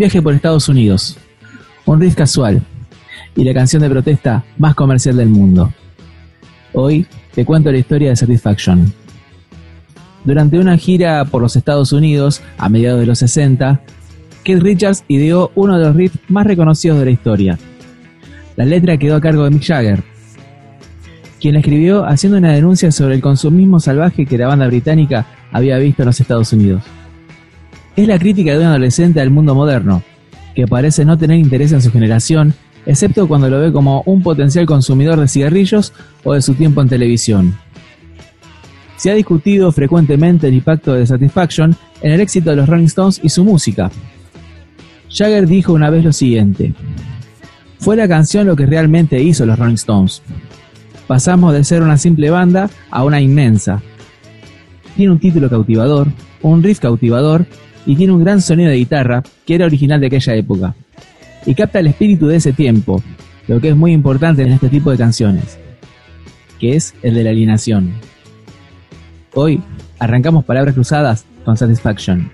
viaje por Estados Unidos, un riff casual y la canción de protesta más comercial del mundo. Hoy te cuento la historia de Satisfaction. Durante una gira por los Estados Unidos a mediados de los 60, Keith Richards ideó uno de los riffs más reconocidos de la historia. La letra quedó a cargo de Mick Jagger, quien la escribió haciendo una denuncia sobre el consumismo salvaje que la banda británica había visto en los Estados Unidos. Es la crítica de un adolescente al mundo moderno, que parece no tener interés en su generación, excepto cuando lo ve como un potencial consumidor de cigarrillos o de su tiempo en televisión. Se ha discutido frecuentemente el impacto de Satisfaction en el éxito de los Rolling Stones y su música. Jagger dijo una vez lo siguiente, fue la canción lo que realmente hizo los Rolling Stones. Pasamos de ser una simple banda a una inmensa. Tiene un título cautivador, un riff cautivador y tiene un gran sonido de guitarra que era original de aquella época. Y capta el espíritu de ese tiempo, lo que es muy importante en este tipo de canciones, que es el de la alienación. Hoy arrancamos palabras cruzadas con Satisfaction.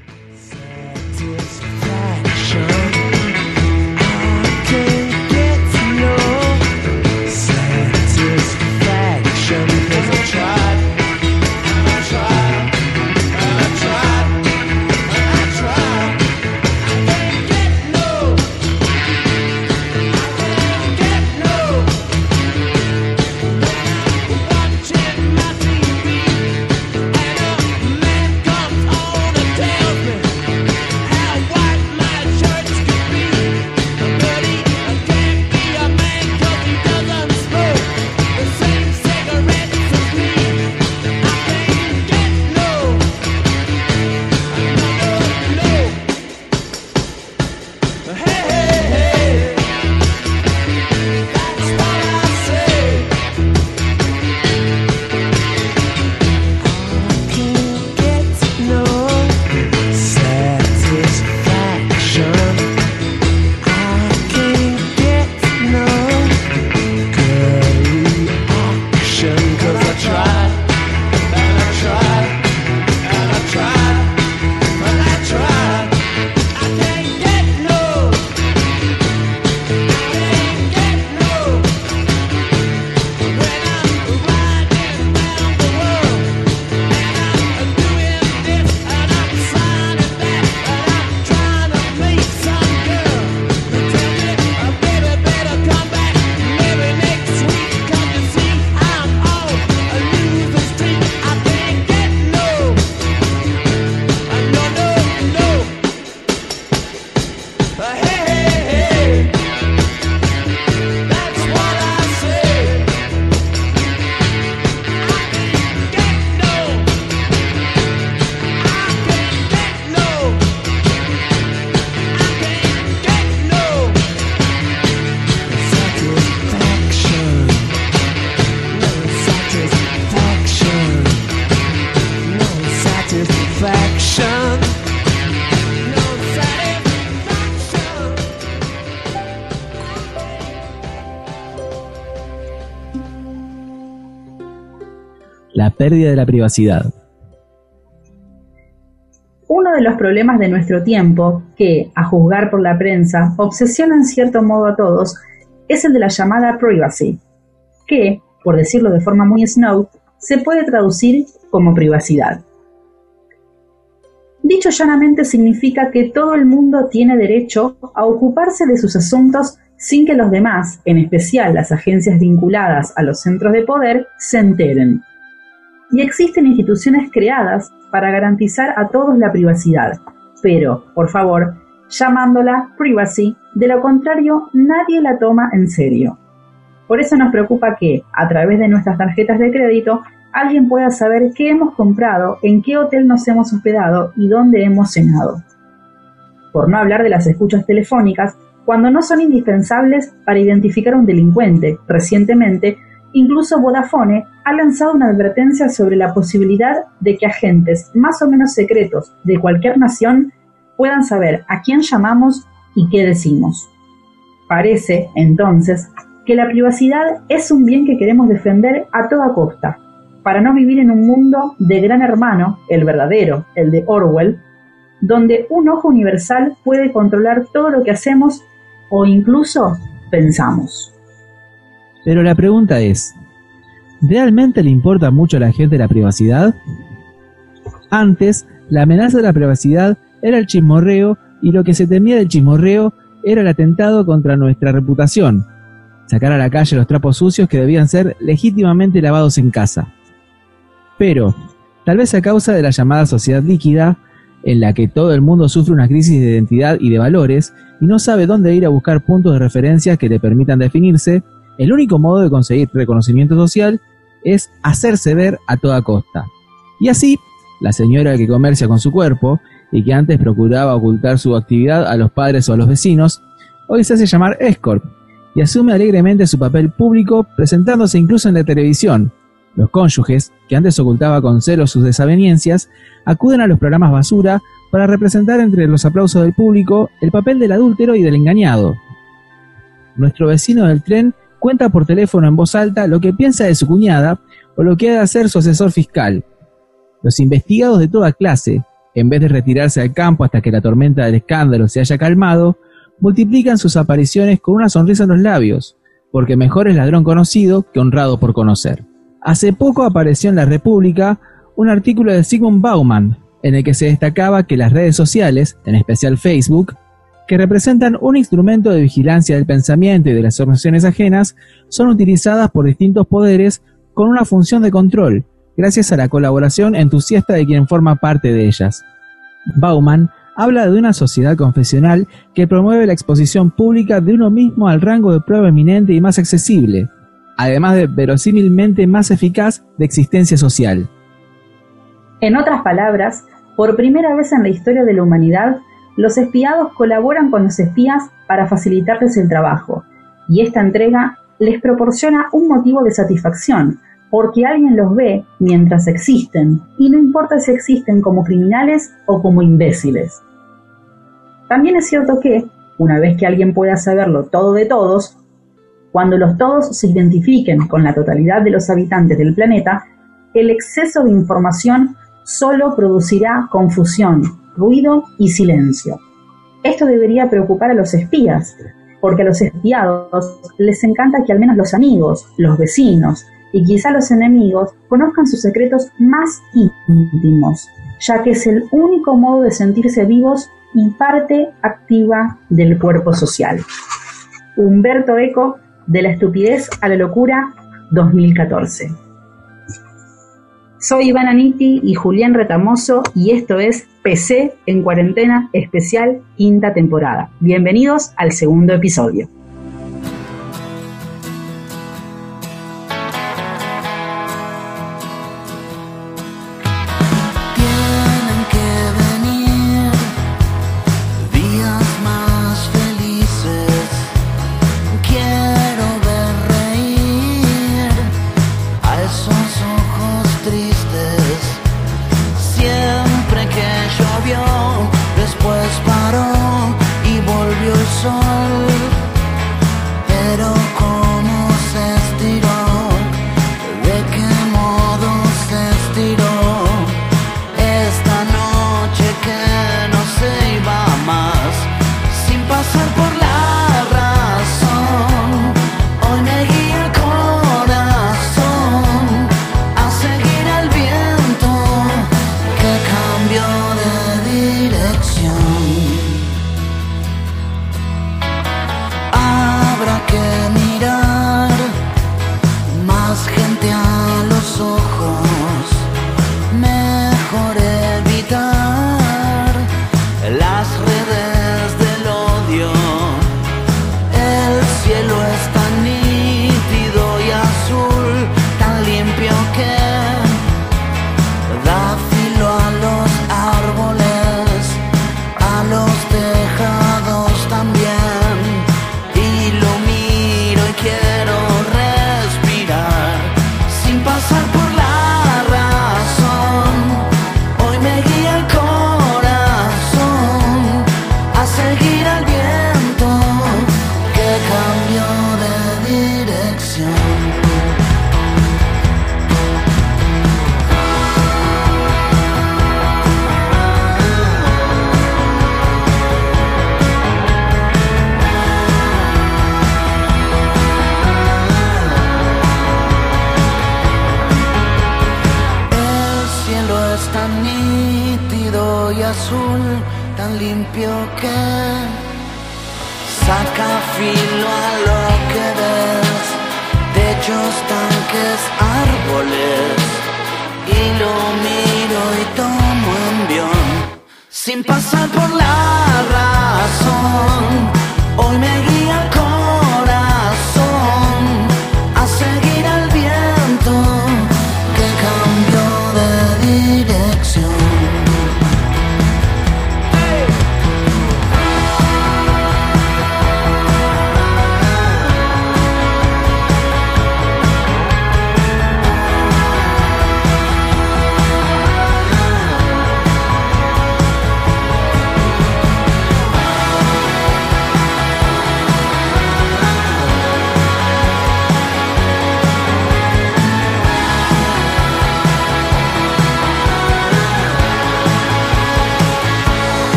La pérdida de la privacidad. Uno de los problemas de nuestro tiempo, que, a juzgar por la prensa, obsesiona en cierto modo a todos, es el de la llamada privacy, que, por decirlo de forma muy snow, se puede traducir como privacidad. Dicho llanamente significa que todo el mundo tiene derecho a ocuparse de sus asuntos sin que los demás, en especial las agencias vinculadas a los centros de poder, se enteren y existen instituciones creadas para garantizar a todos la privacidad, pero, por favor, llamándola privacy, de lo contrario nadie la toma en serio. Por eso nos preocupa que, a través de nuestras tarjetas de crédito, alguien pueda saber qué hemos comprado, en qué hotel nos hemos hospedado y dónde hemos cenado. Por no hablar de las escuchas telefónicas, cuando no son indispensables para identificar a un delincuente. Recientemente Incluso Vodafone ha lanzado una advertencia sobre la posibilidad de que agentes más o menos secretos de cualquier nación puedan saber a quién llamamos y qué decimos. Parece, entonces, que la privacidad es un bien que queremos defender a toda costa, para no vivir en un mundo de gran hermano, el verdadero, el de Orwell, donde un ojo universal puede controlar todo lo que hacemos o incluso pensamos. Pero la pregunta es, ¿realmente le importa mucho a la gente la privacidad? Antes, la amenaza de la privacidad era el chismorreo y lo que se temía del chismorreo era el atentado contra nuestra reputación, sacar a la calle los trapos sucios que debían ser legítimamente lavados en casa. Pero, tal vez a causa de la llamada sociedad líquida, en la que todo el mundo sufre una crisis de identidad y de valores y no sabe dónde ir a buscar puntos de referencia que le permitan definirse, el único modo de conseguir reconocimiento social es hacerse ver a toda costa. Y así, la señora que comercia con su cuerpo y que antes procuraba ocultar su actividad a los padres o a los vecinos, hoy se hace llamar escort y asume alegremente su papel público presentándose incluso en la televisión. Los cónyuges, que antes ocultaba con celo sus desavenencias, acuden a los programas basura para representar entre los aplausos del público el papel del adúltero y del engañado. Nuestro vecino del tren cuenta por teléfono en voz alta lo que piensa de su cuñada o lo que ha de hacer su asesor fiscal. Los investigados de toda clase, en vez de retirarse al campo hasta que la tormenta del escándalo se haya calmado, multiplican sus apariciones con una sonrisa en los labios, porque mejor es ladrón conocido que honrado por conocer. Hace poco apareció en La República un artículo de Sigmund Bauman, en el que se destacaba que las redes sociales, en especial Facebook, que representan un instrumento de vigilancia del pensamiento y de las emociones ajenas, son utilizadas por distintos poderes con una función de control, gracias a la colaboración entusiasta de quien forma parte de ellas. Bauman habla de una sociedad confesional que promueve la exposición pública de uno mismo al rango de prueba eminente y más accesible, además de verosímilmente más eficaz de existencia social. En otras palabras, por primera vez en la historia de la humanidad, los espiados colaboran con los espías para facilitarles el trabajo, y esta entrega les proporciona un motivo de satisfacción, porque alguien los ve mientras existen, y no importa si existen como criminales o como imbéciles. También es cierto que, una vez que alguien pueda saberlo todo de todos, cuando los todos se identifiquen con la totalidad de los habitantes del planeta, el exceso de información solo producirá confusión, ruido y silencio. Esto debería preocupar a los espías, porque a los espiados les encanta que al menos los amigos, los vecinos y quizá los enemigos conozcan sus secretos más íntimos, ya que es el único modo de sentirse vivos y parte activa del cuerpo social. Humberto Eco, De la estupidez a la locura, 2014. Soy Iván Aniti y Julián Retamoso y esto es PC en cuarentena especial quinta temporada. Bienvenidos al segundo episodio. Saca filo a lo que ves, techos, tanques, árboles, y lo miro y tomo envión, sin pasar por la razón, hoy me guía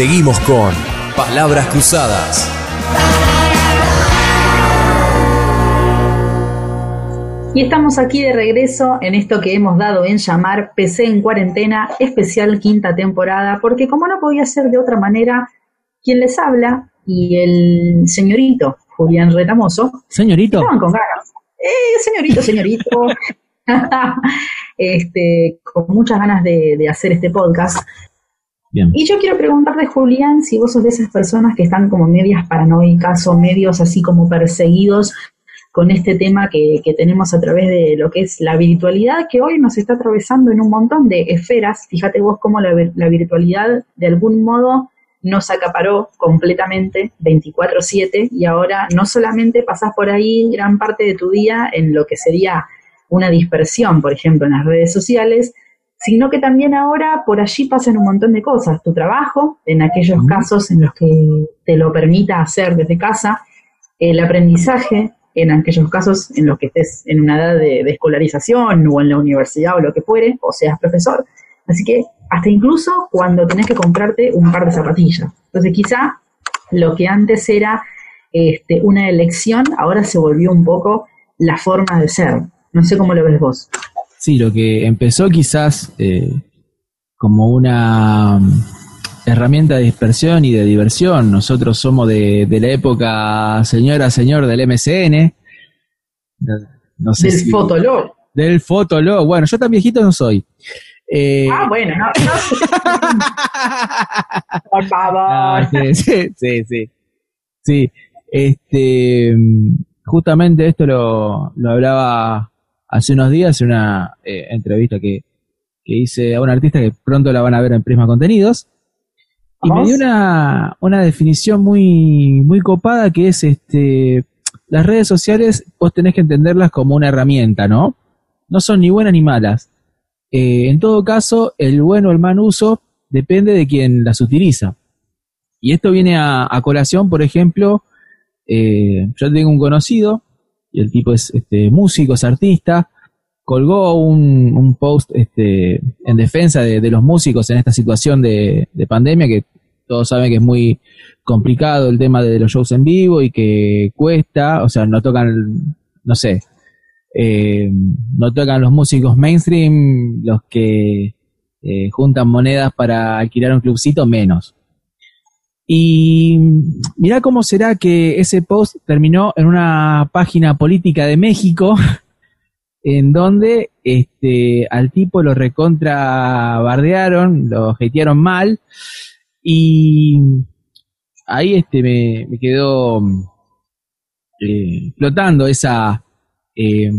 Seguimos con Palabras Cruzadas. Y estamos aquí de regreso en esto que hemos dado en llamar PC en cuarentena, especial quinta temporada, porque como no podía ser de otra manera, quien les habla y el señorito Julián Retamoso. Señorito. Estaban con ganas. Eh, señorito, señorito. este, con muchas ganas de, de hacer este podcast. Y yo quiero preguntarte, Julián, si vos sos de esas personas que están como medias paranoicas o medios así como perseguidos con este tema que, tenemos a través de lo que es la virtualidad, que hoy nos está atravesando en un montón de esferas. Fíjate vos cómo la, la virtualidad de algún modo nos acaparó completamente 24/7 y ahora no solamente pasás por ahí gran parte de tu día en lo que sería una dispersión, por ejemplo, en las redes sociales, sino que también ahora por allí pasan un montón de cosas. Tu trabajo, en aquellos casos en los que te lo permita hacer desde casa, el aprendizaje, en aquellos casos en los que estés en una edad de, escolarización o en la universidad o lo que fuere, o seas profesor. Así que hasta incluso cuando tenés que comprarte un par de zapatillas. Entonces quizá lo que antes era este, una elección, ahora se volvió un poco la forma de ser. No sé cómo lo ves vos. Sí, lo que empezó quizás eh, como una mm, herramienta de dispersión y de diversión. Nosotros somos de, la época señora, señor del MCN. No, sé del Fotolog. Del Fotolog. Bueno, yo tan viejito no soy. Eh, ah, bueno, no, Por favor. sí, sí, sí, sí. Sí, este, mm, justamente esto lo, lo hablaba hace unos días en una eh, entrevista que, hice a un artista que pronto la van a ver en Prisma Contenidos. Y me dio una, una definición muy, muy copada que es este las redes sociales vos tenés que entenderlas como una herramienta, ¿no? No son ni buenas ni malas. Eh, en todo caso, el bueno o el mal uso depende de quien las utiliza. Y esto viene a, colación, por ejemplo, eh, yo tengo un conocido y el tipo es este, músico, es artista, colgó un, post este, en defensa de, los músicos en esta situación de, pandemia, que todos saben que es muy complicado el tema de los shows en vivo y que cuesta, o sea, no tocan, no sé, eh, no tocan los músicos mainstream, los que eh, juntan monedas para alquilar un clubcito, menos. Y mira cómo será que ese post terminó en una página política de México, en donde este, al tipo lo recontra bardearon, lo hatearon mal, y ahí este me, quedó eh, flotando esa eh,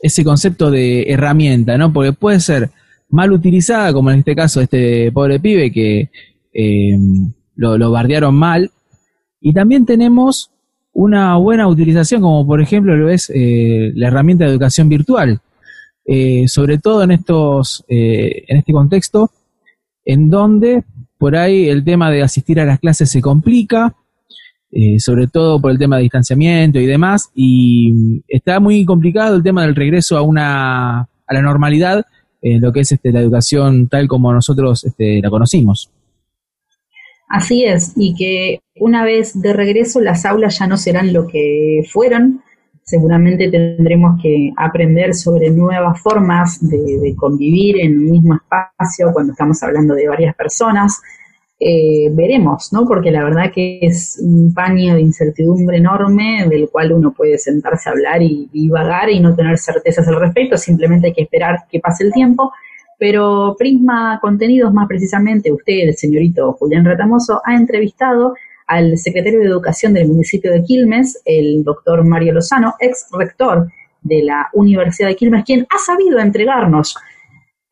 ese concepto de herramienta, ¿no? Porque puede ser mal utilizada, como en este caso este pobre pibe que eh, lo, bardearon mal. Y también tenemos una buena utilización, como por ejemplo lo es eh, la herramienta de educación virtual, eh, sobre todo en estos, eh, en este contexto, en donde por ahí el tema de asistir a las clases se complica, sobre todo por el tema de distanciamiento y demás, y está muy complicado el tema del regreso a una a la normalidad lo que es este, la educación tal como nosotros este, la conocimos. Así es, y que una vez de regreso las aulas ya no serán lo que fueron, seguramente tendremos que aprender sobre nuevas formas de, convivir en un mismo espacio cuando estamos hablando de varias personas. Eh, veremos, ¿no? Porque la verdad que es un paño de incertidumbre enorme del cual uno puede sentarse a hablar y, y vagar y no tener certezas al respecto, simplemente hay que esperar que pase el tiempo. Pero Prisma Contenidos, más precisamente, usted, el señorito Julián Ratamoso, ha entrevistado al secretario de Educación del municipio de Quilmes, el doctor Mario Lozano, ex rector de la Universidad de Quilmes, quien ha sabido entregarnos,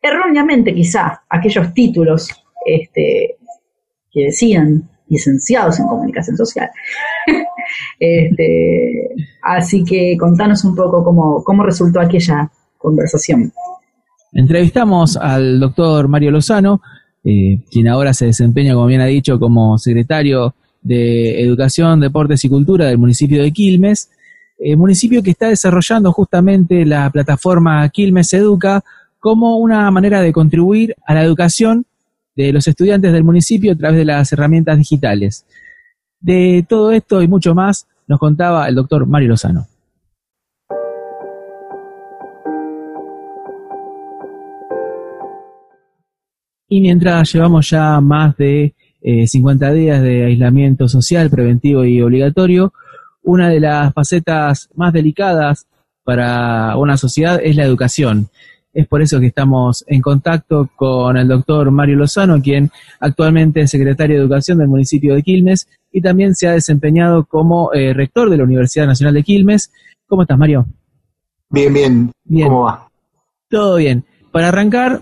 erróneamente quizá, aquellos títulos este, que decían licenciados en comunicación social. este, así que contanos un poco cómo resultó aquella conversación. Entrevistamos al doctor Mario Lozano, eh, quien ahora se desempeña, como bien ha dicho, como secretario de Educación, Deportes y Cultura del municipio de Quilmes, eh, municipio que está desarrollando justamente la plataforma Quilmes Educa como una manera de contribuir a la educación de los estudiantes del municipio a través de las herramientas digitales. De todo esto y mucho más nos contaba el doctor Mario Lozano. Y mientras llevamos ya más de 50 eh, días de aislamiento social preventivo y obligatorio, una de las facetas más delicadas para una sociedad es la educación. Es por eso que estamos en contacto con el doctor Mario Lozano, quien actualmente es secretario de Educación del municipio de Quilmes y también se ha desempeñado como eh, rector de la Universidad Nacional de Quilmes. ¿Cómo estás, Mario? Bien, bien. bien. ¿Cómo va? Todo bien. Para arrancar,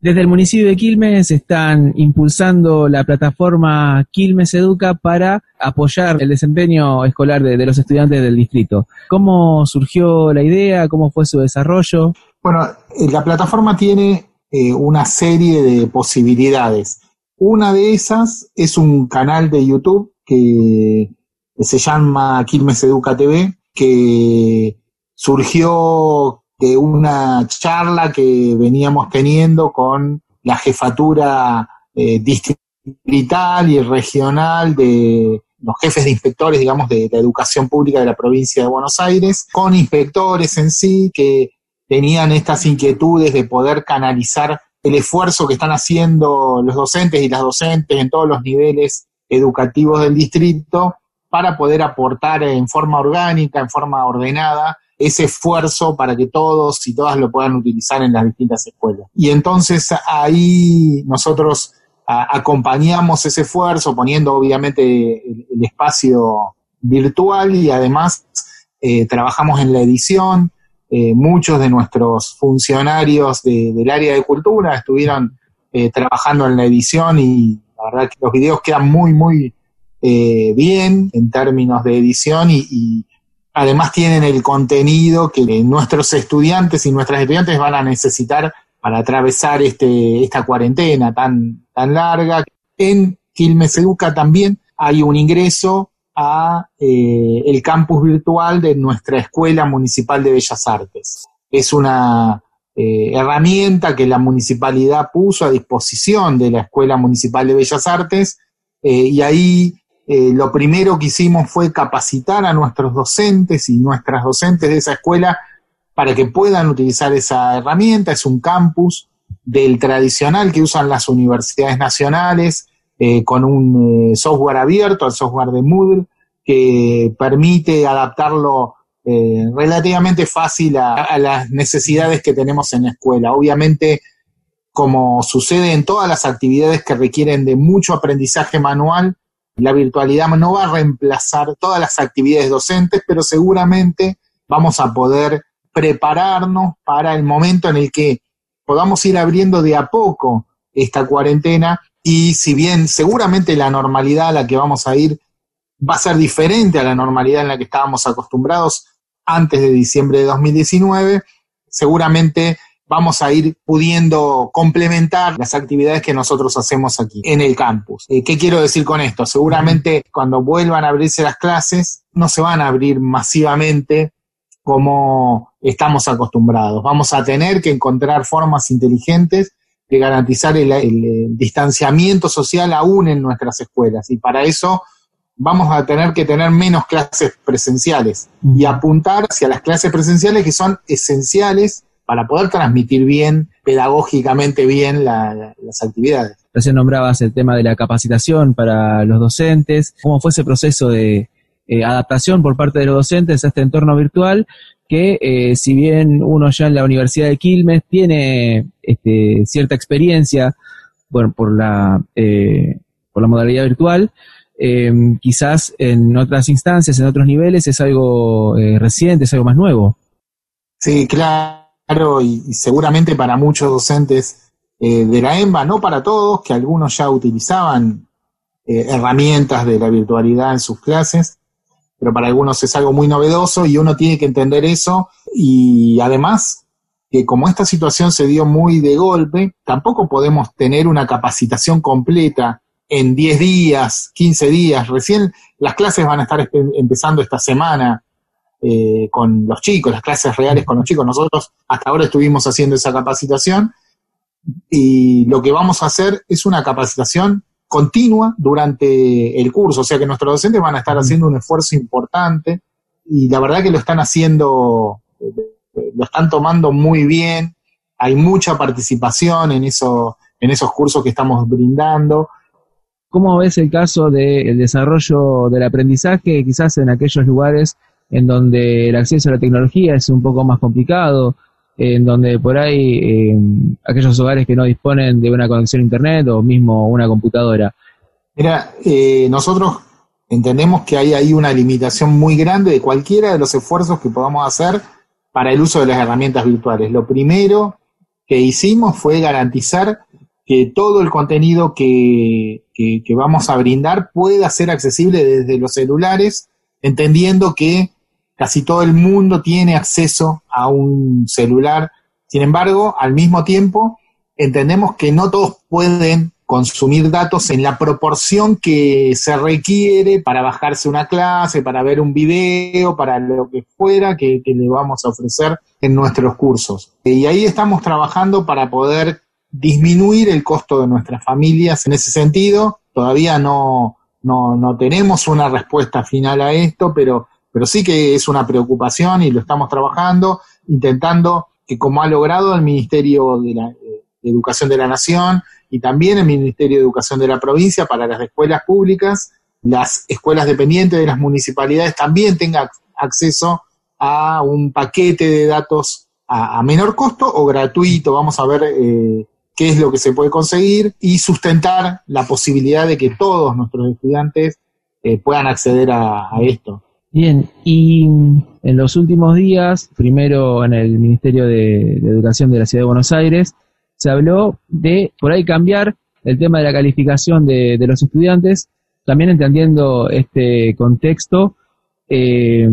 desde el municipio de Quilmes están impulsando la plataforma Quilmes Educa para apoyar el desempeño escolar de, los estudiantes del distrito. ¿Cómo surgió la idea? ¿Cómo fue su desarrollo? Bueno, eh, la plataforma tiene eh, una serie de posibilidades. Una de esas es un canal de YouTube que se llama Quilmes Educa TV, que surgió de una charla que veníamos teniendo con la jefatura eh, distrital y regional de los jefes de inspectores, digamos, de, de, educación pública de la provincia de Buenos Aires, con inspectores en sí que tenían estas inquietudes de poder canalizar el esfuerzo que están haciendo los docentes y las docentes en todos los niveles educativos del distrito para poder aportar en forma orgánica, en forma ordenada, ese esfuerzo para que todos y todas lo puedan utilizar en las distintas escuelas. Y entonces ahí nosotros acompañamos ese esfuerzo poniendo obviamente el, espacio virtual y además eh, trabajamos en la edición. Eh, muchos de nuestros funcionarios del área de cultura estuvieron eh, trabajando en la edición y la verdad que los videos quedan muy, muy bien en términos de edición y además tienen el contenido que nuestros estudiantes y nuestras estudiantes van a necesitar para atravesar este, esta cuarentena tan, tan larga. En Quilmes Educa también hay un ingreso a eh, el campus virtual de nuestra Escuela Municipal de Bellas Artes. Es una eh, herramienta que la municipalidad puso a disposición de la Escuela Municipal de Bellas Artes eh, y ahí eh, lo primero que hicimos fue capacitar a nuestros docentes y nuestras docentes de esa escuela para que puedan utilizar esa herramienta. Es un campus del tradicional que usan las universidades nacionales eh, con un eh, software abierto, el software de Moodle, que permite adaptarlo relativamente fácil a, las necesidades que tenemos en la escuela. Obviamente, como sucede en todas las actividades que requieren de mucho aprendizaje manual, la virtualidad no va a reemplazar todas las actividades docentes, pero seguramente vamos a poder prepararnos para el momento en el que podamos ir abriendo de a poco esta cuarentena. Y si bien seguramente la normalidad a la que vamos a ir va a ser diferente a la normalidad en la que estábamos acostumbrados antes de diciembre de 2019, seguramente vamos a ir pudiendo complementar las actividades que nosotros hacemos aquí en el campus. Eh, ¿Qué quiero decir con esto? Seguramente cuando vuelvan a abrirse las clases, no se van a abrir masivamente como estamos acostumbrados. Vamos a tener que encontrar formas inteligentes de garantizar el, el distanciamiento social aún en nuestras escuelas. Y para eso vamos a tener que tener menos clases presenciales y apuntar hacia las clases presenciales que son esenciales para poder transmitir bien, pedagógicamente bien las actividades. Recién nombrabas el tema de la capacitación para los docentes, cómo fue ese proceso de eh, adaptación por parte de los docentes a este entorno virtual que eh, si bien uno ya en la Universidad de Quilmes tiene este, cierta experiencia bueno, por, la, eh, por la modalidad virtual, eh, quizás en otras instancias, en otros niveles, es algo eh, reciente, es algo más nuevo. Sí, claro, y, seguramente para muchos docentes eh, de la EMBA, no para todos, que algunos ya utilizaban herramientas de la virtualidad en sus clases, pero para algunos es algo muy novedoso y uno tiene que entender eso y además que como esta situación se dio muy de golpe, tampoco podemos tener una capacitación completa en 10 días, 15 días. Recién las clases van a estar empezando esta semana eh, con los chicos, las clases reales con los chicos. Nosotros hasta ahora estuvimos haciendo esa capacitación y lo que vamos a hacer es una capacitación continua durante el curso, o sea que nuestros docentes van a estar haciendo un esfuerzo importante y la verdad que lo están haciendo, lo están tomando muy bien, hay mucha participación en, eso, en esos cursos que estamos brindando. ¿Cómo ves el caso del desarrollo del aprendizaje quizás en aquellos lugares en donde el acceso a la tecnología es un poco más complicado, en donde por ahí eh, aquellos hogares que no disponen de una conexión a Internet o mismo una computadora? Mira, eh, nosotros entendemos que hay ahí una limitación muy grande de cualquiera de los esfuerzos que podamos hacer para el uso de las herramientas virtuales. Lo primero que hicimos fue garantizar que todo el contenido que, vamos a brindar pueda ser accesible desde los celulares, entendiendo que casi todo el mundo tiene acceso a un celular. Sin embargo, al mismo tiempo, entendemos que no todos pueden consumir datos en la proporción que se requiere para bajarse una clase, para ver un video, para lo que fuera que, le vamos a ofrecer en nuestros cursos. Y ahí estamos trabajando para poder disminuir el costo de nuestras familias en ese sentido. Todavía no, no, no tenemos una respuesta final a esto, pero, pero sí que es una preocupación y lo estamos trabajando, intentando que como ha logrado el Ministerio de, la, Educación de la Nación y también el Ministerio de Educación de la provincia para las escuelas públicas, las escuelas dependientes de las municipalidades también tengan acceso a un paquete de datos a, menor costo o gratuito. Vamos a ver eh, qué es lo que se puede conseguir y sustentar la posibilidad de que todos nuestros estudiantes eh, puedan acceder a, esto. Bien, y en los últimos días, primero en el Ministerio de, Educación de la Ciudad de Buenos Aires, se habló de por ahí cambiar el tema de la calificación de, los estudiantes, también entendiendo este contexto, eh,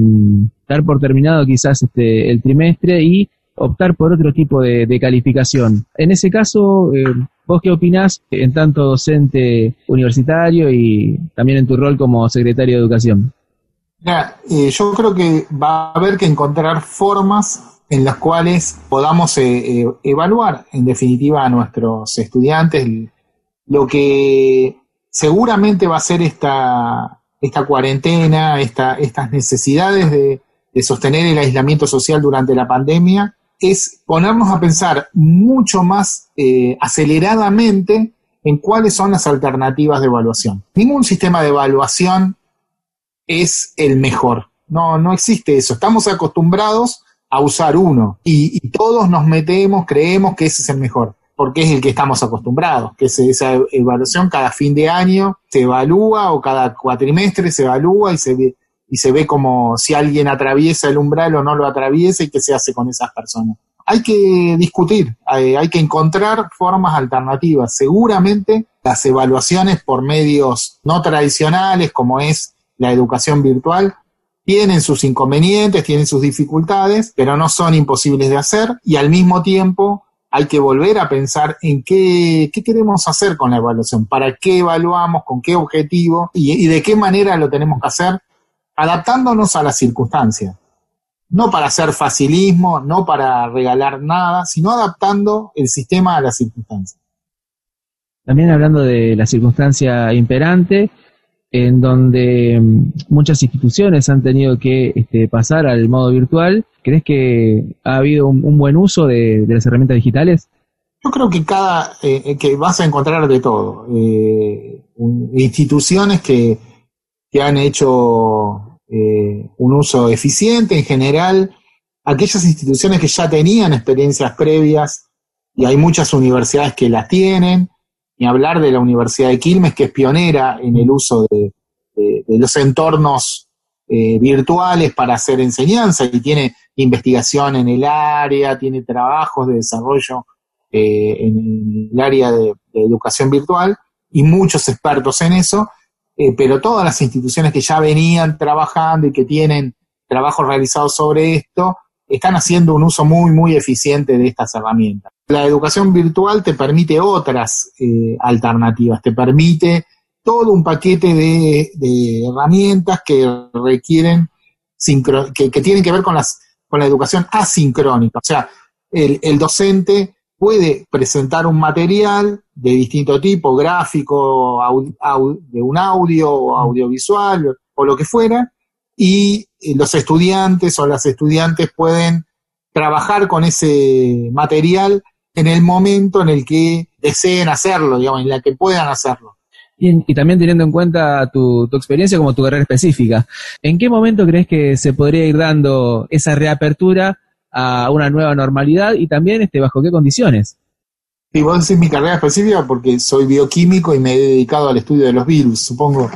dar por terminado quizás este, el trimestre y optar por otro tipo de, calificación. En ese caso, eh, ¿vos qué opinás en tanto docente universitario y también en tu rol como secretario de Educación? Eh, yo creo que va a haber que encontrar formas en las cuales podamos eh, evaluar en definitiva a nuestros estudiantes lo que seguramente va a ser esta, esta cuarentena, esta, estas necesidades de, sostener el aislamiento social durante la pandemia es ponernos a pensar mucho más eh, aceleradamente en cuáles son las alternativas de evaluación. Ningún sistema de evaluación es el mejor. No, no existe eso. Estamos acostumbrados a usar uno y, todos nos metemos, creemos que ese es el mejor, porque es el que estamos acostumbrados, que esa evaluación cada fin de año se evalúa o cada cuatrimestre se evalúa y se ve y se ve como si alguien atraviesa el umbral o no lo atraviesa y qué se hace con esas personas. Hay que discutir, hay, que encontrar formas alternativas. Seguramente las evaluaciones por medios no tradicionales, como es la educación virtual, tienen sus inconvenientes, tienen sus dificultades, pero no son imposibles de hacer y al mismo tiempo hay que volver a pensar en qué, queremos hacer con la evaluación, para qué evaluamos, con qué objetivo y de qué manera lo tenemos que hacer adaptándonos a las circunstancias. No para hacer facilismo, no para regalar nada, sino adaptando el sistema a las circunstancias. También hablando de la circunstancia imperante, en donde mm, muchas instituciones han tenido que este, pasar al modo virtual, ¿crees que ha habido un, buen uso de, las herramientas digitales? Yo creo que cada eh, que vas a encontrar de todo. Eh, instituciones que, que, han hecho eh, un uso eficiente en general, aquellas instituciones que ya tenían experiencias previas, y hay muchas universidades que las tienen, ni hablar de la Universidad de Quilmes, que es pionera en el uso de, los entornos eh, virtuales para hacer enseñanza y tiene investigación en el área, tiene trabajos de desarrollo eh, en el área de, educación virtual y muchos expertos en eso, eh, pero todas las instituciones que ya venían trabajando y que tienen trabajos realizados sobre esto, están haciendo un uso muy, muy eficiente de estas herramientas. La educación virtual te permite otras eh, alternativas, te permite todo un paquete de, herramientas que requieren, que, tienen que ver con, las, con la educación asincrónica. O sea, el, docente puede presentar un material de distinto tipo, gráfico, de un audio audiovisual o lo que fuera, y los estudiantes o las estudiantes pueden trabajar con ese material en el momento en el que deseen hacerlo, digamos, en la que puedan hacerlo. Y, también teniendo en cuenta tu, tu, experiencia como tu carrera específica, ¿en qué momento crees que se podría ir dando esa reapertura a una nueva normalidad y también este, bajo qué condiciones? Sí, vos decís mi carrera específica porque soy bioquímico y me he dedicado al estudio de los virus, supongo.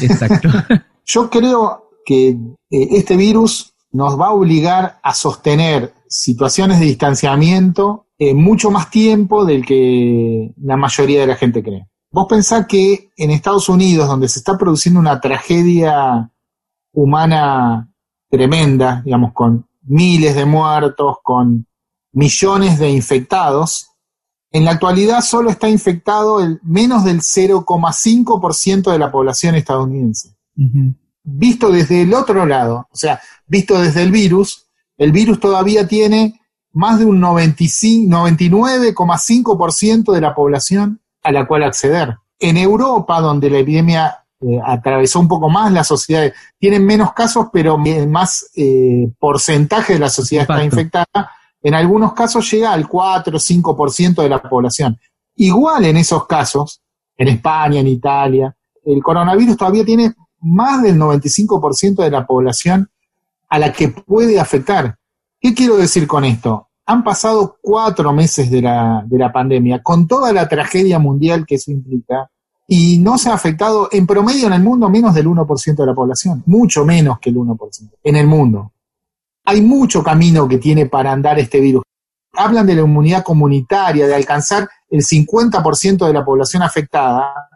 Exacto. Yo creo que eh, este virus nos va a obligar a sostener situaciones de distanciamiento eh, mucho más tiempo del que la mayoría de la gente cree. Vos pensás que en Estados Unidos, donde se está produciendo una tragedia humana tremenda, digamos, con miles de muertos, con millones de infectados, en la actualidad solo está infectado el menos del 0,5% de la población estadounidense visto desde el otro lado, o sea, visto desde el virus, el virus todavía tiene más de un 99,5% de la población a la cual acceder. En Europa, donde la epidemia eh, atravesó un poco más las sociedades, tienen menos casos, pero más eh, porcentaje de la sociedad está infectada. En algunos casos llega al 4 o 5% de la población. Igual en esos casos, en España, en Italia, el coronavirus todavía tiene más del 95% de la población a la que puede afectar. ¿Qué quiero decir con esto? Han pasado cuatro meses de la, de la pandemia, con toda la tragedia mundial que eso implica, y no se ha afectado en promedio en el mundo menos del 1% de la población, mucho menos que el 1% en el mundo. Hay mucho camino que tiene para andar este virus. Hablan de la inmunidad comunitaria, de alcanzar el 50% de la población afectada.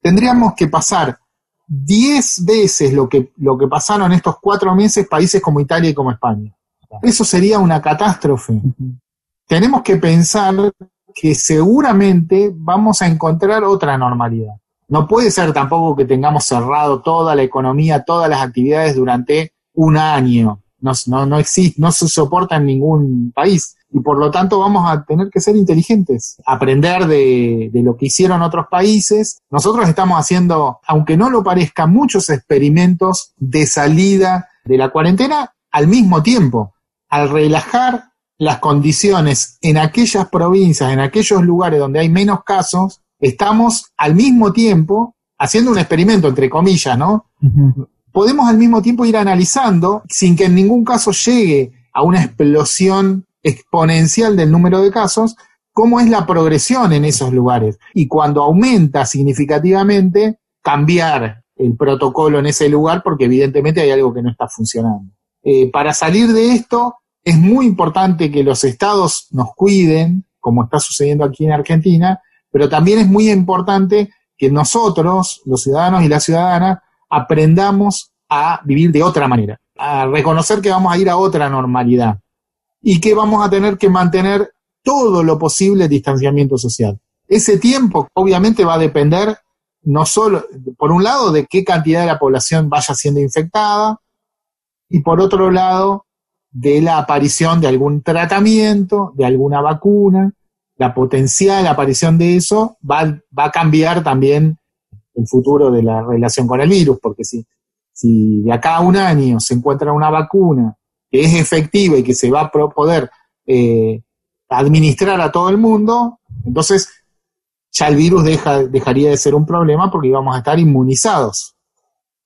Tendríamos que pasar 10 veces lo que, lo que pasaron estos cuatro meses países como Italia y como España. Eso sería una catástrofe. Tenemos que pensar que seguramente vamos a encontrar otra normalidad. No puede ser tampoco que tengamos cerrado toda la economía, todas las actividades durante un año. No, no, no existe, no se soporta en ningún país y por lo tanto vamos a tener que ser inteligentes, aprender de, lo que hicieron otros países. Nosotros estamos haciendo, aunque no lo parezca, muchos experimentos de salida de la cuarentena al mismo tiempo. Al relajar las condiciones en aquellas provincias, en aquellos lugares donde hay menos casos, estamos al mismo tiempo haciendo un experimento, entre comillas, ¿no? Podemos al mismo tiempo ir analizando, sin que en ningún caso llegue a una explosión exponencial del número de casos, cómo es la progresión en esos lugares. Y cuando aumenta significativamente, cambiar el protocolo en ese lugar porque evidentemente hay algo que no está funcionando. Eh, para salir de esto, es muy importante que los estados nos cuiden, como está sucediendo aquí en Argentina, pero también es muy importante que nosotros, los ciudadanos y las ciudadanas, aprendamos a vivir de otra manera, a reconocer que vamos a ir a otra normalidad y que vamos a tener que mantener todo lo posible distanciamiento social. Ese tiempo obviamente va a depender no solo, por un lado, de qué cantidad de la población vaya siendo infectada y por otro lado, de la aparición de algún tratamiento, de alguna vacuna. la potencial aparición de eso va, va a cambiar también el futuro de la relación con el virus, porque si, si de acá a un año se encuentra una vacuna que es efectiva y que se va a poder eh, administrar a todo el mundo, entonces ya el virus deja, dejaría de ser un problema porque íbamos a estar inmunizados.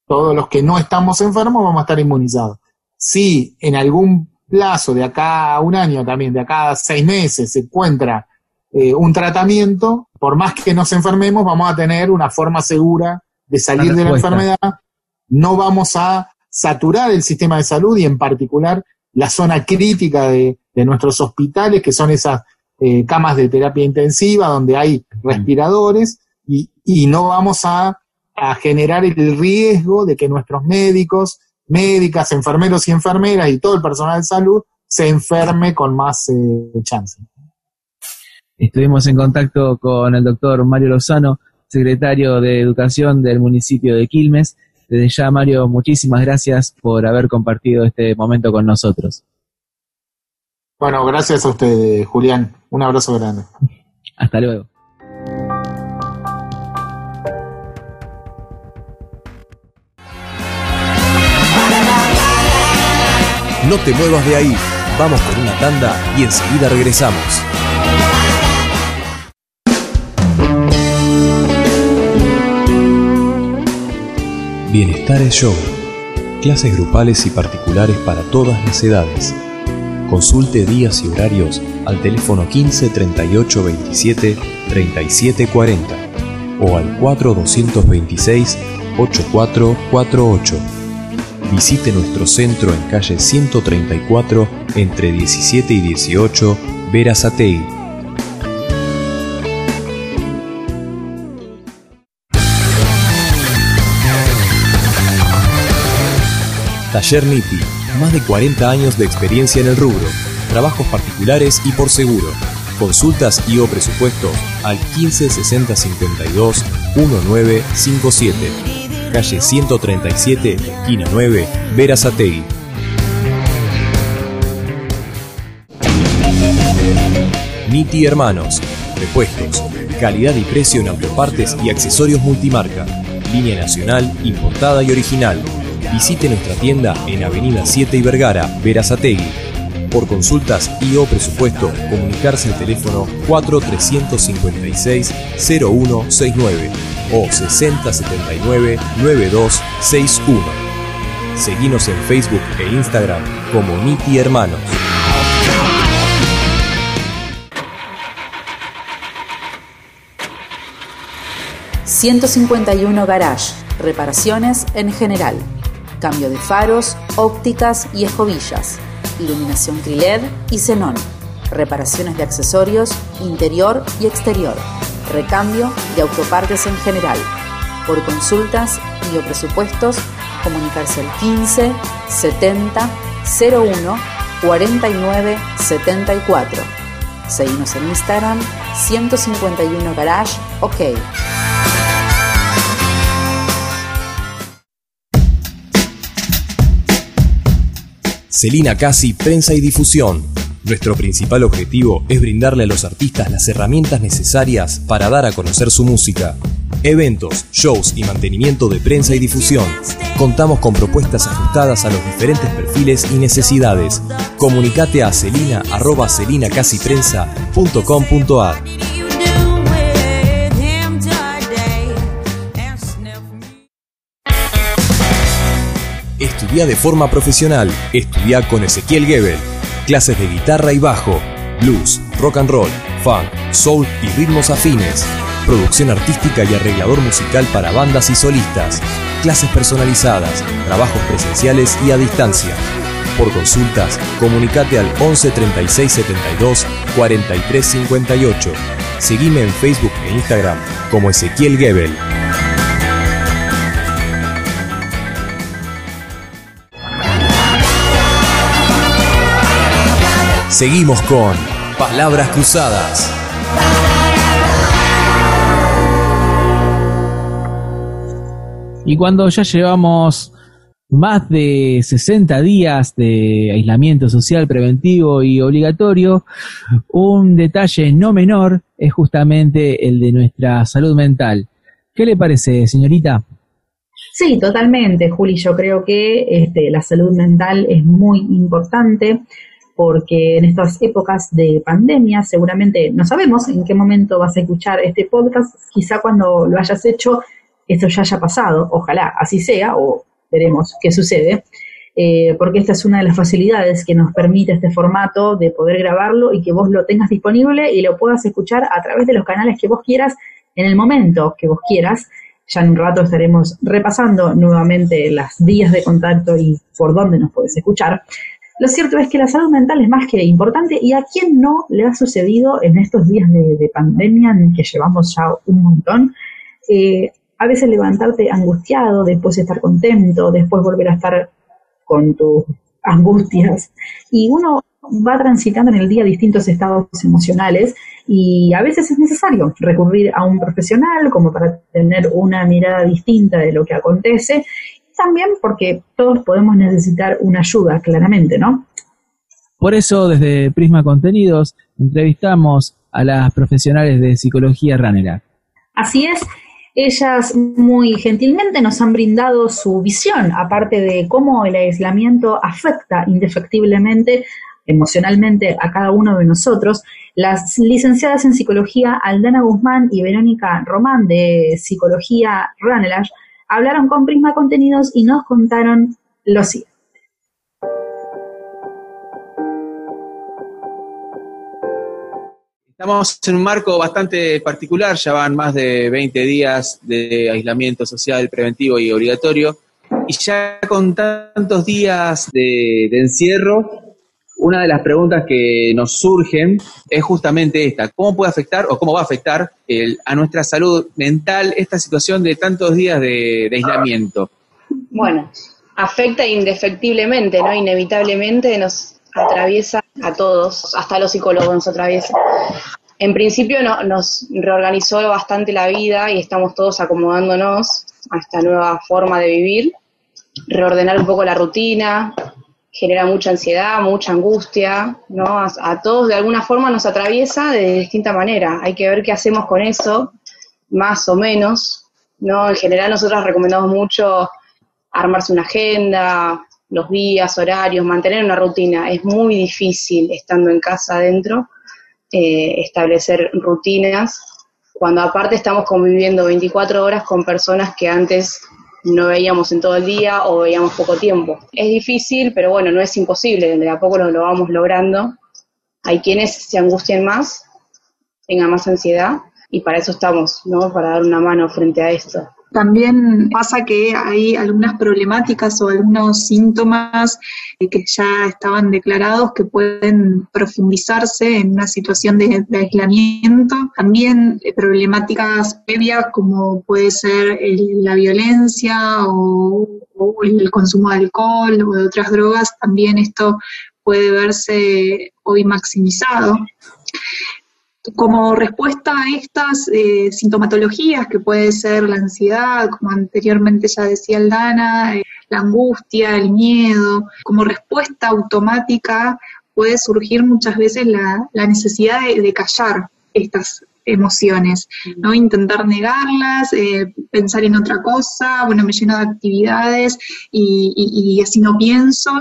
Todos los que no estamos enfermos vamos a estar inmunizados. Si en algún plazo, de acá a un año también, de acá a seis meses, se encuentra eh, un tratamiento, por más que nos enfermemos, vamos a tener una forma segura de salir de la enfermedad. No vamos a saturar el sistema de salud y en particular la zona crítica de, nuestros hospitales, que son esas eh, camas de terapia intensiva donde hay respiradores y, y no vamos a, a, generar el riesgo de que nuestros médicos, médicas, enfermeros y enfermeras y todo el personal de salud se enferme con más eh, chance. Estuvimos en contacto con el doctor Mario Lozano, secretario de Educación del municipio de Quilmes. Desde ya, Mario, muchísimas gracias por haber compartido este momento con nosotros. Bueno, gracias a usted, Julián. Un abrazo grande. Hasta luego. No te muevas de ahí. Vamos con una tanda y enseguida regresamos. Bienestar es Yoga. Clases grupales y particulares para todas las edades. Consulte días y horarios al teléfono 15 38 27 37 40 o al 4 226 8448. Visite nuestro centro en calle 134 entre 17 y 18 Verazategui. Taller Niti, más de 40 años de experiencia en el rubro, trabajos particulares y por seguro. Consultas y o presupuesto al 15 60 52 1957. Calle 137, esquina 9, Verazategui. Niti Hermanos. Repuestos. Calidad y precio en autopartes y accesorios multimarca. Línea nacional, importada y original visite nuestra tienda en Avenida 7 y Vergara, Verazategui. Por consultas y o presupuesto, comunicarse al teléfono 4356-0169 o 6079-9261. Seguimos en Facebook e Instagram como Niti Hermanos. ...151 Garage... ...reparaciones en general cambio de faros, ópticas y escobillas, iluminación Triled y xenón, reparaciones de accesorios interior y exterior, recambio de autopartes en general. Por consultas y o presupuestos, comunicarse al 15 70 01 49 74. Seguimos en Instagram 151 Garage OK. Celina Casi Prensa y Difusión. Nuestro principal objetivo es brindarle a los artistas las herramientas necesarias para dar a conocer su música. Eventos, shows y mantenimiento de prensa y difusión. Contamos con propuestas ajustadas a los diferentes perfiles y necesidades. Comunicate a celina.celinacasiprensa.com.ar Estudia de forma profesional. Estudia con Ezequiel Gebel. Clases de guitarra y bajo, blues, rock and roll, funk, soul y ritmos afines. Producción artística y arreglador musical para bandas y solistas. Clases personalizadas, trabajos presenciales y a distancia. Por consultas, comunicate al 11 36 72 43 58. Seguime en Facebook e Instagram como Ezequiel Gebel. Seguimos con Palabras Cruzadas. Y cuando ya llevamos más de 60 días de aislamiento social preventivo y obligatorio, un detalle no menor es justamente el de nuestra salud mental. ¿Qué le parece, señorita? Sí, totalmente, Juli. Yo creo que este, la salud mental es muy importante porque en estas épocas de pandemia seguramente no sabemos en qué momento vas a escuchar este podcast, quizá cuando lo hayas hecho esto ya haya pasado, ojalá así sea o veremos qué sucede, eh, porque esta es una de las facilidades que nos permite este formato de poder grabarlo y que vos lo tengas disponible y lo puedas escuchar a través de los canales que vos quieras en el momento que vos quieras. Ya en un rato estaremos repasando nuevamente las vías de contacto y por dónde nos puedes escuchar. Lo cierto es que la salud mental es más que importante y a quién no le ha sucedido en estos días de, pandemia en que llevamos ya un montón. Eh, a veces levantarte angustiado, después estar contento, después volver a estar con tus angustias. Y uno va transitando en el día distintos estados emocionales y a veces es necesario recurrir a un profesional como para tener una mirada distinta de lo que acontece también porque todos podemos necesitar una ayuda, claramente, ¿no? Por eso, desde Prisma Contenidos, entrevistamos a las profesionales de psicología Ranera. Así es, ellas muy gentilmente nos han brindado su visión, aparte de cómo el aislamiento afecta indefectiblemente emocionalmente a cada uno de nosotros. Las licenciadas en psicología Aldana Guzmán y Verónica Román de Psicología Ranelash hablaron con Prisma Contenidos y nos contaron lo siguiente. Estamos en un marco bastante particular, ya van más de 20 días de aislamiento social preventivo y obligatorio, y ya con tantos días de, encierro, una de las preguntas que nos surgen es justamente esta, ¿cómo puede afectar o cómo va a afectar a nuestra salud mental esta situación de tantos días de, aislamiento? Bueno, afecta indefectiblemente, ¿no? Inevitablemente nos atraviesa a todos, hasta los psicólogos nos atraviesa. En principio no, nos reorganizó bastante la vida y estamos todos acomodándonos a esta nueva forma de vivir, reordenar un poco la rutina, genera mucha ansiedad, mucha angustia, ¿no? A, todos de alguna forma nos atraviesa de distinta manera. Hay que ver qué hacemos con eso, más o menos, ¿no? En general nosotros recomendamos mucho armarse una agenda, los días, horarios, mantener una rutina. Es muy difícil estando en casa adentro eh, establecer rutinas cuando aparte estamos conviviendo 24 horas con personas que antes no veíamos en todo el día o veíamos poco tiempo. Es difícil, pero bueno, no es imposible, de a poco lo, lo vamos logrando. Hay quienes se angustian más, tengan más ansiedad y para eso estamos, ¿no? Para dar una mano frente a esto. También pasa que hay algunas problemáticas o algunos síntomas eh, que ya estaban declarados que pueden profundizarse en una situación de, aislamiento. También eh, problemáticas previas como puede ser la violencia o el consumo de alcohol o de otras drogas. También esto puede verse hoy maximizado como respuesta a estas eh, sintomatologías, que puede ser la ansiedad, como anteriormente ya decía Aldana, eh, la angustia, el miedo, como respuesta automática puede surgir muchas veces la, necesidad de, callar estas emociones, ¿no? Intentar negarlas, eh, pensar en otra cosa, bueno, me lleno de actividades y, y así no pienso.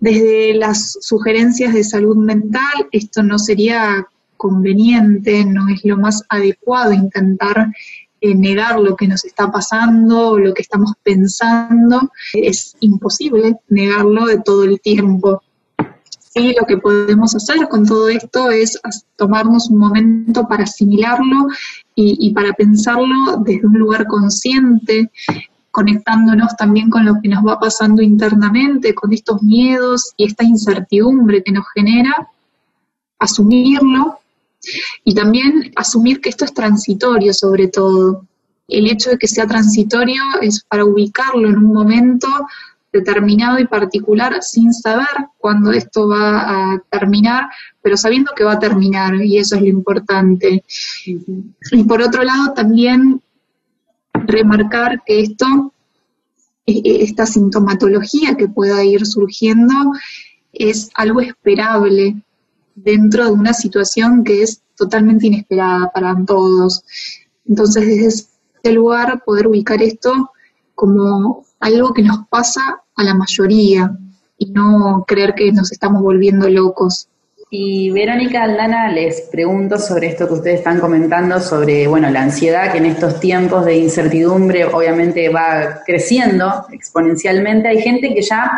Desde las sugerencias de salud mental, esto no sería conveniente, no es lo más adecuado intentar eh, negar lo que nos está pasando, lo que estamos pensando. Es imposible negarlo de todo el tiempo. Y lo que podemos hacer con todo esto es tomarnos un momento para asimilarlo y para pensarlo desde un lugar consciente, conectándonos también con lo que nos va pasando internamente, con estos miedos y esta incertidumbre que nos genera, asumirlo y también asumir que esto es transitorio sobre todo. El hecho de que sea transitorio es para ubicarlo en un momento determinado y particular sin saber cuándo esto va a terminar, pero sabiendo que va a terminar y eso es lo importante. Y por otro lado también remarcar que esto e, e, esta sintomatología que pueda ir surgiendo es algo esperable dentro de una situación que es totalmente inesperada para todos. Entonces, desde ese lugar, poder ubicar esto como algo que nos pasa a la mayoría y no creer que nos estamos volviendo locos. Y Verónica Aldana, les pregunto sobre esto que ustedes están comentando, sobre bueno, la ansiedad que en estos tiempos de incertidumbre obviamente va creciendo exponencialmente. Hay gente que ya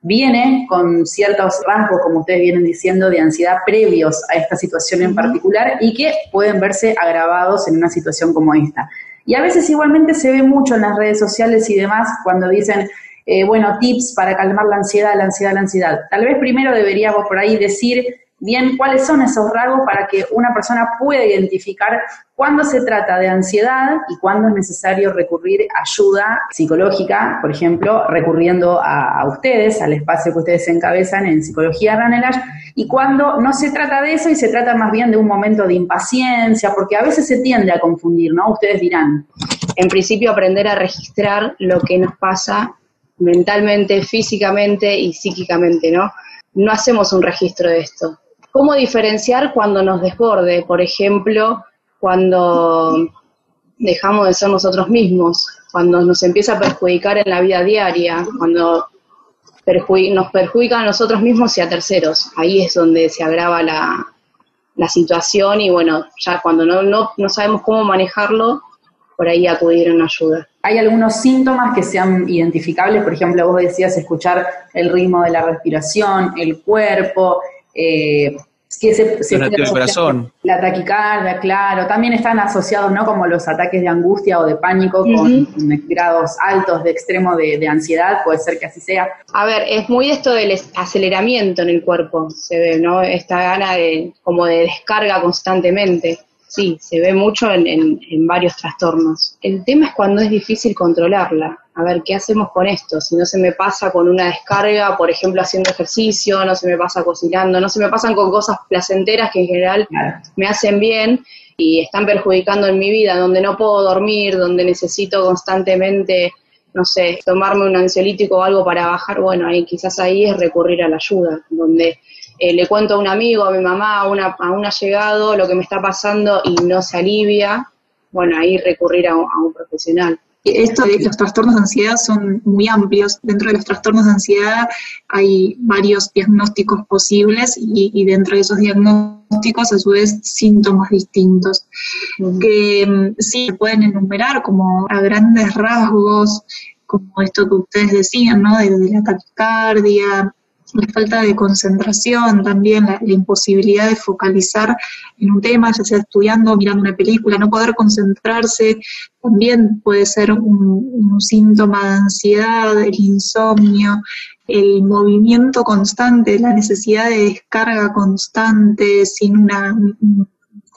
viene con ciertos rasgos, como ustedes vienen diciendo, de ansiedad previos a esta situación en particular y que pueden verse agravados en una situación como esta. Y a veces igualmente se ve mucho en las redes sociales y demás cuando dicen, eh, bueno, tips para calmar la ansiedad, la ansiedad, la ansiedad. Tal vez primero deberíamos por ahí decir bien cuáles son esos rasgos para que una persona pueda identificar cuándo se trata de ansiedad y cuándo es necesario recurrir a ayuda psicológica, por ejemplo, recurriendo a, ustedes, al espacio que ustedes encabezan en Psicología Ranelash, y cuando no se trata de eso y se trata más bien de un momento de impaciencia, porque a veces se tiende a confundir, ¿no? Ustedes dirán. En principio, aprender a registrar lo que nos pasa mentalmente, físicamente y psíquicamente, ¿no? No hacemos un registro de esto ¿Cómo diferenciar cuando nos desborde? Por ejemplo, cuando dejamos de ser nosotros mismos, cuando nos empieza a perjudicar en la vida diaria, cuando nos perjudica a nosotros mismos y a terceros. Ahí es donde se agrava la, situación y bueno, ya cuando no, no, no sabemos cómo manejarlo, por ahí acudir en ayuda. Hay algunos síntomas que sean identificables, por ejemplo, vos decías escuchar el ritmo de la respiración, el cuerpo, eh, que se, se corazón. La taquicardia, claro. También están asociados, ¿no? Como los ataques de angustia o de pánico con grados altos de extremo de, ansiedad, puede ser que así sea. A ver, es muy esto del aceleramiento en el cuerpo, se ve, ¿no? Esta gana de, como de descarga constantemente. Sí, se ve mucho en, en varios trastornos. El tema es cuando es difícil controlarla a ver, ¿qué hacemos con esto? Si no se me pasa con una descarga, por ejemplo, haciendo ejercicio, no se me pasa cocinando, no se me pasan con cosas placenteras que en general me hacen bien y están perjudicando en mi vida, donde no puedo dormir, donde necesito constantemente, no sé, tomarme un ansiolítico o algo para bajar, bueno, ahí quizás ahí es recurrir a la ayuda, donde eh, le cuento a un amigo, a mi mamá, a una, a un allegado lo que me está pasando y no se alivia, bueno, ahí recurrir a un profesional. Esto de los trastornos de ansiedad son muy amplios. Dentro de los trastornos de ansiedad hay varios diagnósticos posibles y, dentro de esos diagnósticos a su vez síntomas distintos que mm, sí se pueden enumerar como a grandes rasgos, como esto que ustedes decían, ¿no? De, de la taquicardia, la falta de concentración también, la, imposibilidad de focalizar en un tema, ya sea estudiando, mirando una película, no poder concentrarse, también puede ser un, síntoma de ansiedad, el insomnio, el movimiento constante, la necesidad de descarga constante sin una,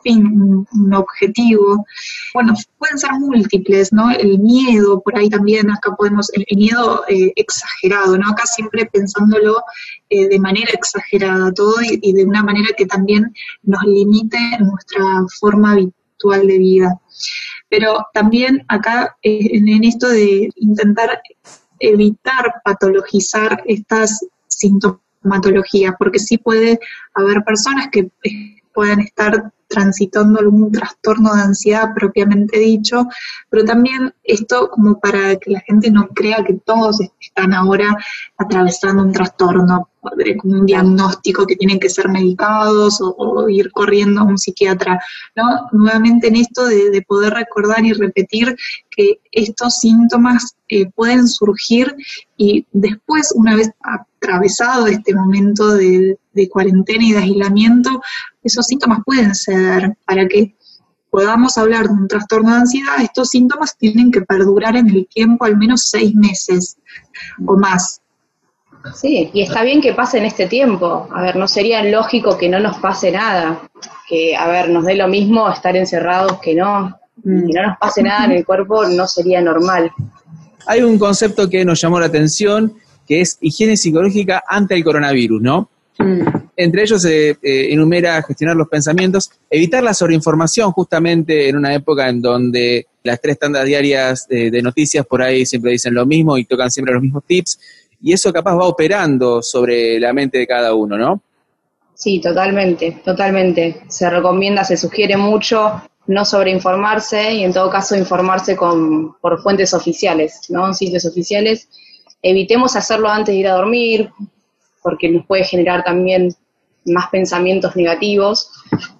fin, un, objetivo. Bueno, pueden ser múltiples, ¿no? El miedo, por ahí también, acá podemos, el, miedo eh, exagerado, ¿no? Acá siempre pensándolo eh, de manera exagerada todo y, de una manera que también nos limite nuestra forma habitual de vida. Pero también acá, eh, en esto de intentar evitar patologizar estas sintomatologías, porque sí puede haber personas que puedan estar transitando algún trastorno de ansiedad propiamente dicho, pero también esto como para que la gente no crea que todos están ahora atravesando un trastorno, como un diagnóstico que tienen que ser medicados o, ir corriendo a un psiquiatra, ¿no? Nuevamente en esto de, poder recordar y repetir que estos síntomas eh, pueden surgir y después, una vez atravesado este momento de, de cuarentena y de aislamiento, esos síntomas pueden ser para que podamos hablar de un trastorno de ansiedad, estos síntomas tienen que perdurar en el tiempo al menos seis meses o más. Sí, y está bien que pase en este tiempo. A ver, no sería lógico que no nos pase nada. Que, a ver, nos dé lo mismo estar encerrados que no. Que no nos pase nada en el cuerpo no sería normal. Hay un concepto que nos llamó la atención, que es higiene psicológica ante el coronavirus, ¿no? Mm. Entre ellos se eh, enumera gestionar los pensamientos, evitar la sobreinformación justamente en una época en donde las tres tandas diarias de, de noticias por ahí siempre dicen lo mismo y tocan siempre los mismos tips, y eso capaz va operando sobre la mente de cada uno, ¿no? Sí, totalmente, totalmente. Se recomienda, se sugiere mucho no sobreinformarse y en todo caso informarse con, por fuentes oficiales, ¿no? Sitios oficiales. Evitemos hacerlo antes de ir a dormir, porque nos puede generar también más pensamientos negativos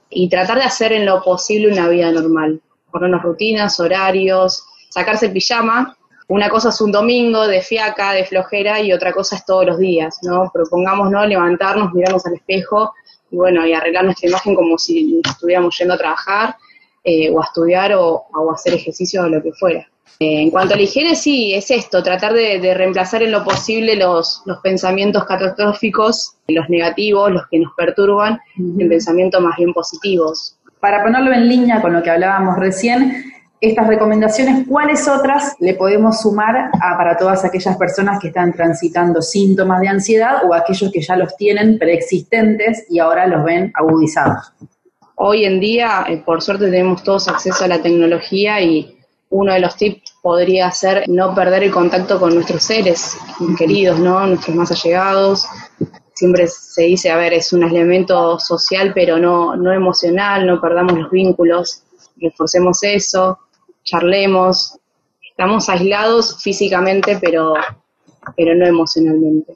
y tratar de hacer en lo posible una vida normal, ponernos rutinas, horarios, sacarse el pijama. Una cosa es un domingo de fiaca, de flojera y otra cosa es todos los días, ¿no? Propongamos, ¿no? Levantarnos, mirarnos al espejo y bueno, y arreglar nuestra imagen como si estuviéramos yendo a trabajar eh, o a estudiar o, o a hacer ejercicio o lo que fuera. Eh, en cuanto a la higiene, sí, es esto, tratar de, de reemplazar en lo posible los, los, pensamientos catastróficos, los negativos, los que nos perturban, en pensamientos más bien positivos. Para ponerlo en línea con lo que hablábamos recién, estas recomendaciones, ¿cuáles otras le podemos sumar a, para todas aquellas personas que están transitando síntomas de ansiedad o aquellos que ya los tienen preexistentes y ahora los ven agudizados? Hoy en día, eh, por suerte, tenemos todos acceso a la tecnología y uno de los tips podría ser no perder el contacto con nuestros seres queridos, ¿no? Nuestros más allegados. Siempre se dice, a ver, es un elemento social, pero no, no emocional, no perdamos los vínculos, reforcemos eso, charlemos. Estamos aislados físicamente, pero, pero no emocionalmente.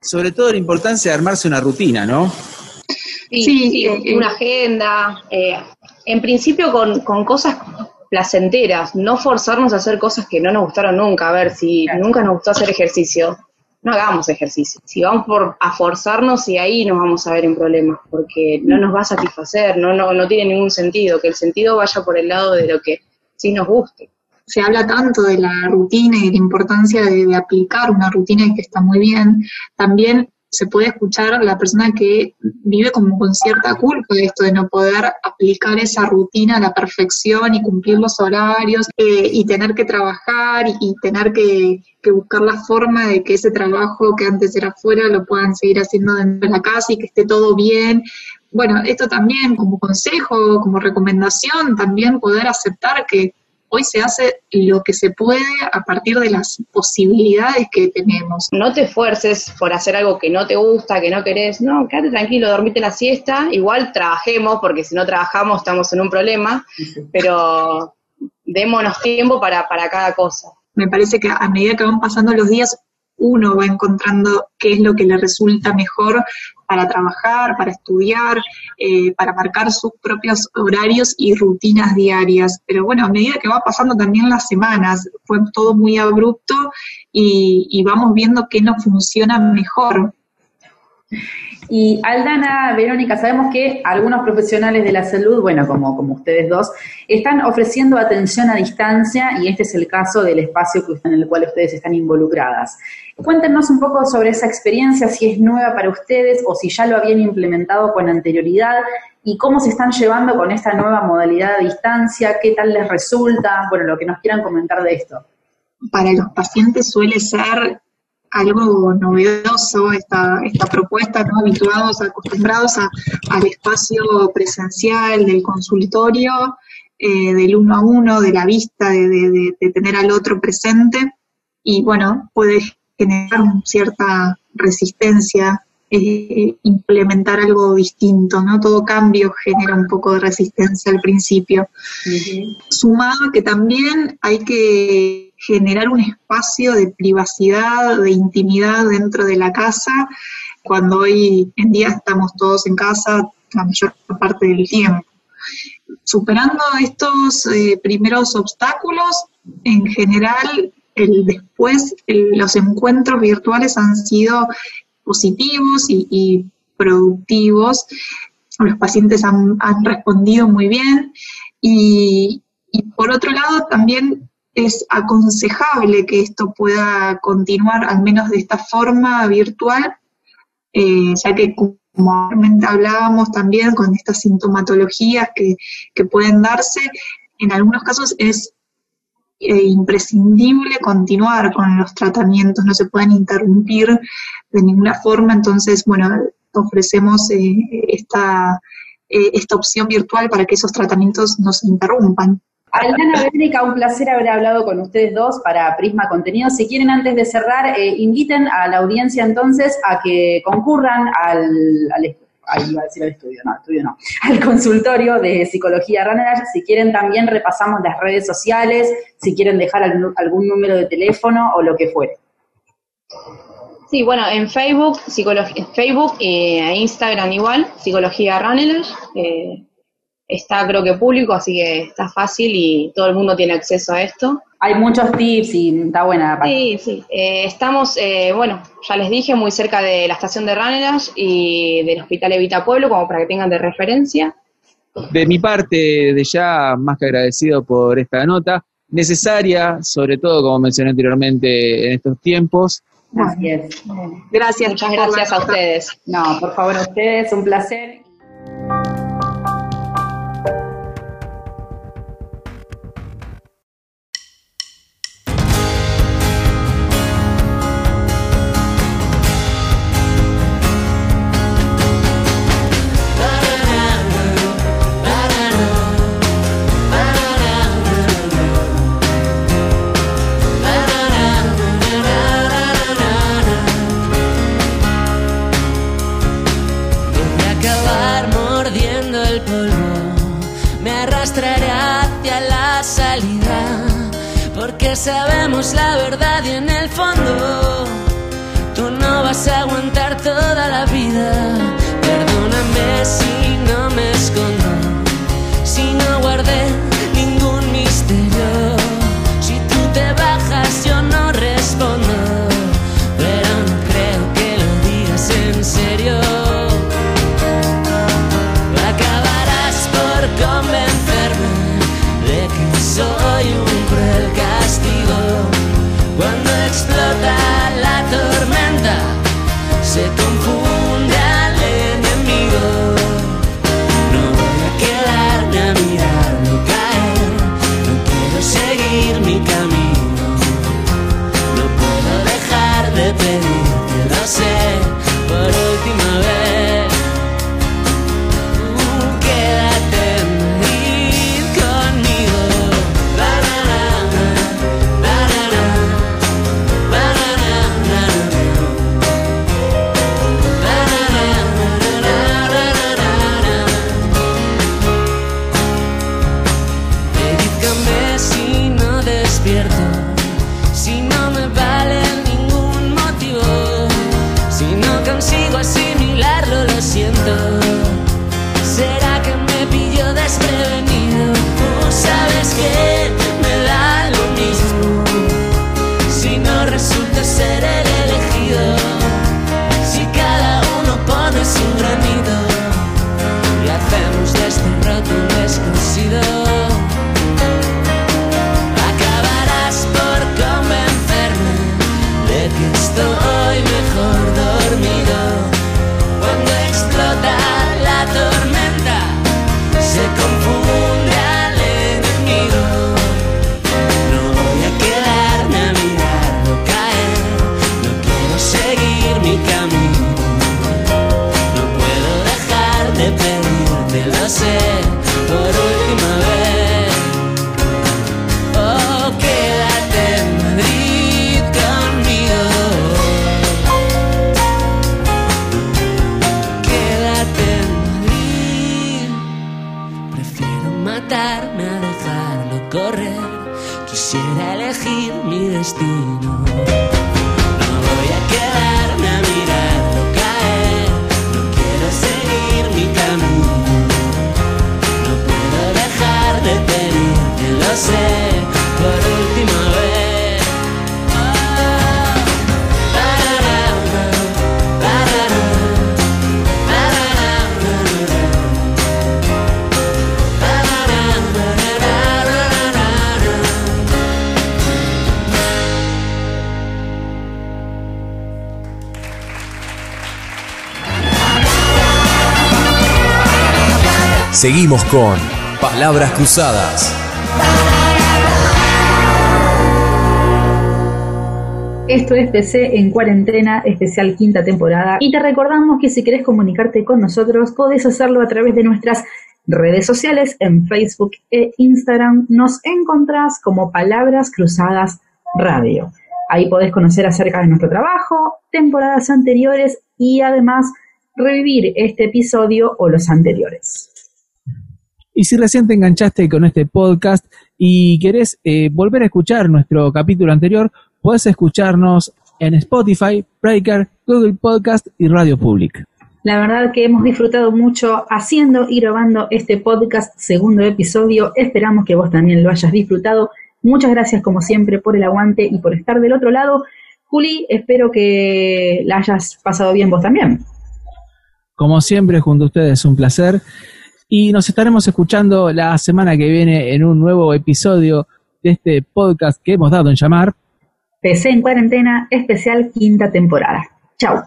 Sobre todo la importancia de armarse una rutina, ¿no? Sí, sí, sí eh, una agenda. Eh, en principio con, con cosas placenteras, no forzarnos a hacer cosas que no nos gustaron nunca. A ver, si nunca nos gustó hacer ejercicio, no hagamos ejercicio. Si vamos por, a forzarnos y ahí nos vamos a ver en problemas, porque no nos va a satisfacer, no, no, no tiene ningún sentido, que el sentido vaya por el lado de lo que sí nos guste. Se habla tanto de la rutina y de la importancia de, de aplicar una rutina que está muy bien. También se puede escuchar la persona que vive como con cierta culpa de esto, de no poder aplicar esa rutina a la perfección y cumplir los horarios eh, y tener que trabajar y, tener que, que, buscar la forma de que ese trabajo que antes era fuera lo puedan seguir haciendo dentro de la casa y que esté todo bien. Bueno, esto también como consejo, como recomendación, también poder aceptar que hoy se hace lo que se puede a partir de las posibilidades que tenemos. No te esfuerces por hacer algo que no te gusta, que no querés, no, quédate tranquilo, dormite la siesta, igual trabajemos, porque si no trabajamos estamos en un problema, pero démonos tiempo para, para cada cosa. Me parece que a medida que van pasando los días, uno va encontrando qué es lo que le resulta mejor para trabajar, para estudiar, eh, para marcar sus propios horarios y rutinas diarias. Pero bueno, a medida que va pasando también las semanas, fue todo muy abrupto y, y vamos viendo qué nos funciona mejor. Y Aldana, Verónica, sabemos que algunos profesionales de la salud, bueno, como, como ustedes dos, están ofreciendo atención a distancia y este es el caso del espacio en el cual ustedes están involucradas. Cuéntenos un poco sobre esa experiencia, si es nueva para ustedes o si ya lo habían implementado con anterioridad y cómo se están llevando con esta nueva modalidad a distancia, qué tal les resulta, bueno, lo que nos quieran comentar de esto. Para los pacientes suele ser algo novedoso esta, esta propuesta, ¿no? habituados, acostumbrados a, al espacio presencial del consultorio, eh, del uno a uno, de la vista, de, tener al otro presente, y bueno, puede generar cierta resistencia, eh, implementar algo distinto, ¿no? Todo cambio genera un poco de resistencia al principio. Uh -huh. Sumado que también hay que generar un espacio de privacidad, de intimidad dentro de la casa, cuando hoy en día estamos todos en casa la mayor parte del tiempo. Superando estos eh, primeros obstáculos, en general, el después, el, los encuentros virtuales han sido positivos y, productivos. Los pacientes han, han, respondido muy bien y, por otro lado también es aconsejable que esto pueda continuar, al menos de esta forma virtual, eh, ya que como hablábamos también con estas sintomatologías que, que, pueden darse, en algunos casos es imprescindible continuar con los tratamientos, no se pueden interrumpir de ninguna forma, entonces, bueno, ofrecemos eh, esta, eh, esta opción virtual para que esos tratamientos no se interrumpan. Aldana Bénica, un placer haber hablado con ustedes dos para Prisma Contenido. Si quieren, antes de cerrar, eh, inviten a la audiencia entonces a que concurran al, al ahí iba a decir al estudio, no, estudio no, al consultorio de psicología Runner. Si quieren, también repasamos las redes sociales, si quieren dejar algún, número de teléfono o lo que fuere. Sí, bueno, en Facebook, psicología, Facebook e Instagram igual, Psicología Runner. Eh, está creo que público, así que está fácil y todo el mundo tiene acceso a esto. Hay muchos tips y está buena la página. Sí, sí. Eh, estamos, eh, bueno, ya les dije, muy cerca de la estación de Ranelas y del Hospital Evita Pueblo, como para que tengan de referencia. De mi parte, de ya más que agradecido por esta nota, necesaria, sobre todo, como mencioné anteriormente, en estos tiempos. Así es. Gracias. Muchas gracias a ustedes. No, por favor, a ustedes, un placer. Seguimos con Palabras Cruzadas. Esto es PC en cuarentena, especial quinta temporada. Y te recordamos que si querés comunicarte con nosotros, podés hacerlo a través de nuestras redes sociales en Facebook e Instagram. Nos encontrás como Palabras Cruzadas Radio. Ahí podés conocer acerca de nuestro trabajo, temporadas anteriores y además revivir este episodio o los anteriores. Y si recién te enganchaste con este podcast y querés eh, volver a escuchar nuestro capítulo anterior, podés escucharnos en Spotify, Breaker, Google Podcast y Radio Public. La verdad que hemos disfrutado mucho haciendo y grabando este podcast segundo episodio. Esperamos que vos también lo hayas disfrutado. Muchas gracias como siempre por el aguante y por estar del otro lado. Juli, espero que la hayas pasado bien vos también. Como siempre, junto a ustedes, un placer. Y nos estaremos escuchando la semana que viene en un nuevo episodio de este podcast que hemos dado en llamar PC en cuarentena, especial quinta temporada. Chao.